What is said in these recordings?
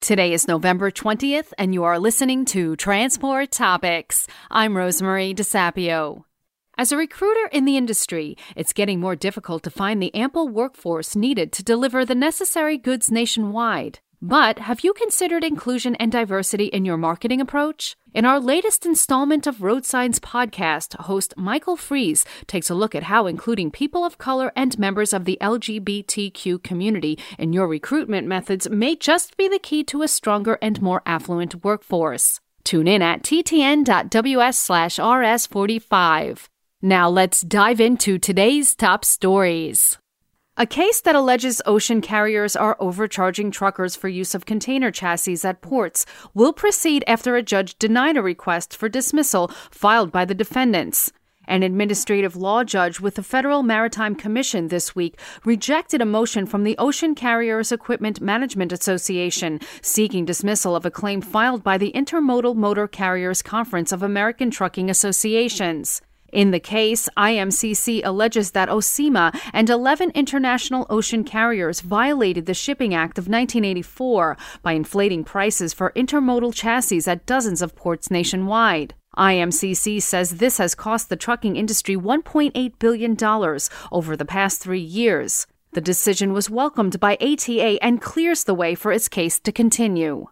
Today is November 20th, and you are listening to Transport Topics. I'm Rosemarie DeSapio. As a recruiter in the industry, it's getting more difficult to find the ample workforce needed to deliver the necessary goods nationwide. But have you considered inclusion and diversity in your marketing approach? In our latest installment of Road Signs podcast, host Michael Freeze takes a look at how including people of color and members of the LGBTQ community in your recruitment methods may just be the key to a stronger and more affluent workforce. Tune in at ttn.ws slash rs45. Now let's dive into today's top stories. A case that alleges ocean carriers are overcharging truckers for use of container chassis at ports will proceed after a judge denied a request for dismissal filed by the defendants. An administrative law judge with the Federal Maritime Commission this week rejected a motion from the Ocean Carriers Equipment Management Association seeking dismissal of a claim filed by the Intermodal Motor Carriers Conference of American Trucking Associations. In the case, IMCC alleges that OCEMA and 11 international ocean carriers violated the Shipping Act of 1984 by inflating prices for intermodal chassis at dozens of ports nationwide. IMCC says this has cost the trucking industry $1.8 billion over the past three years. The decision was welcomed by ATA and clears the way for its case to continue.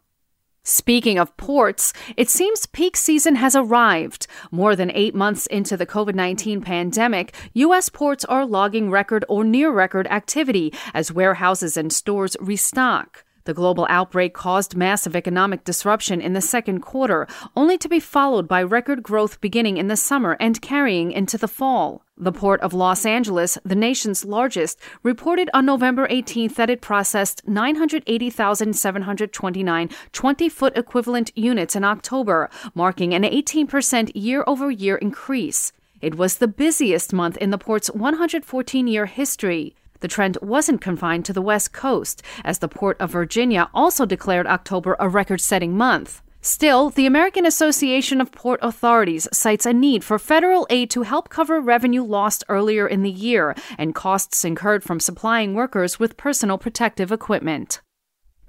Speaking of ports, it seems peak season has arrived. More than eight months into the COVID 19 pandemic, U.S. ports are logging record or near record activity as warehouses and stores restock. The global outbreak caused massive economic disruption in the second quarter, only to be followed by record growth beginning in the summer and carrying into the fall. The Port of Los Angeles, the nation's largest, reported on November 18th that it processed 980,729 20 foot equivalent units in October, marking an 18% year over year increase. It was the busiest month in the port's 114 year history. The trend wasn't confined to the West Coast, as the Port of Virginia also declared October a record setting month. Still, the American Association of Port Authorities cites a need for federal aid to help cover revenue lost earlier in the year and costs incurred from supplying workers with personal protective equipment.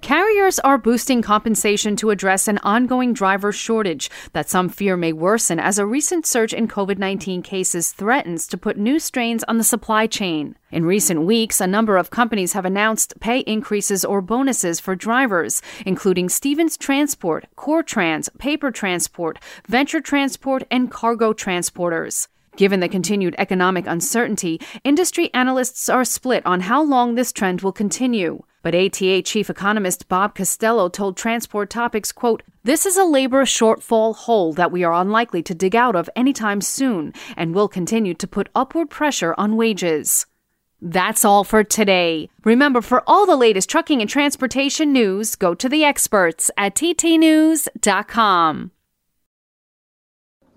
Carriers are boosting compensation to address an ongoing driver shortage that some fear may worsen as a recent surge in COVID 19 cases threatens to put new strains on the supply chain. In recent weeks, a number of companies have announced pay increases or bonuses for drivers, including Stevens Transport, Core Trans, Paper Transport, Venture Transport, and Cargo Transporters. Given the continued economic uncertainty, industry analysts are split on how long this trend will continue. But ATA chief economist Bob Costello told Transport Topics, quote, This is a labor shortfall hole that we are unlikely to dig out of anytime soon and will continue to put upward pressure on wages. That's all for today. Remember, for all the latest trucking and transportation news, go to the experts at ttnews.com.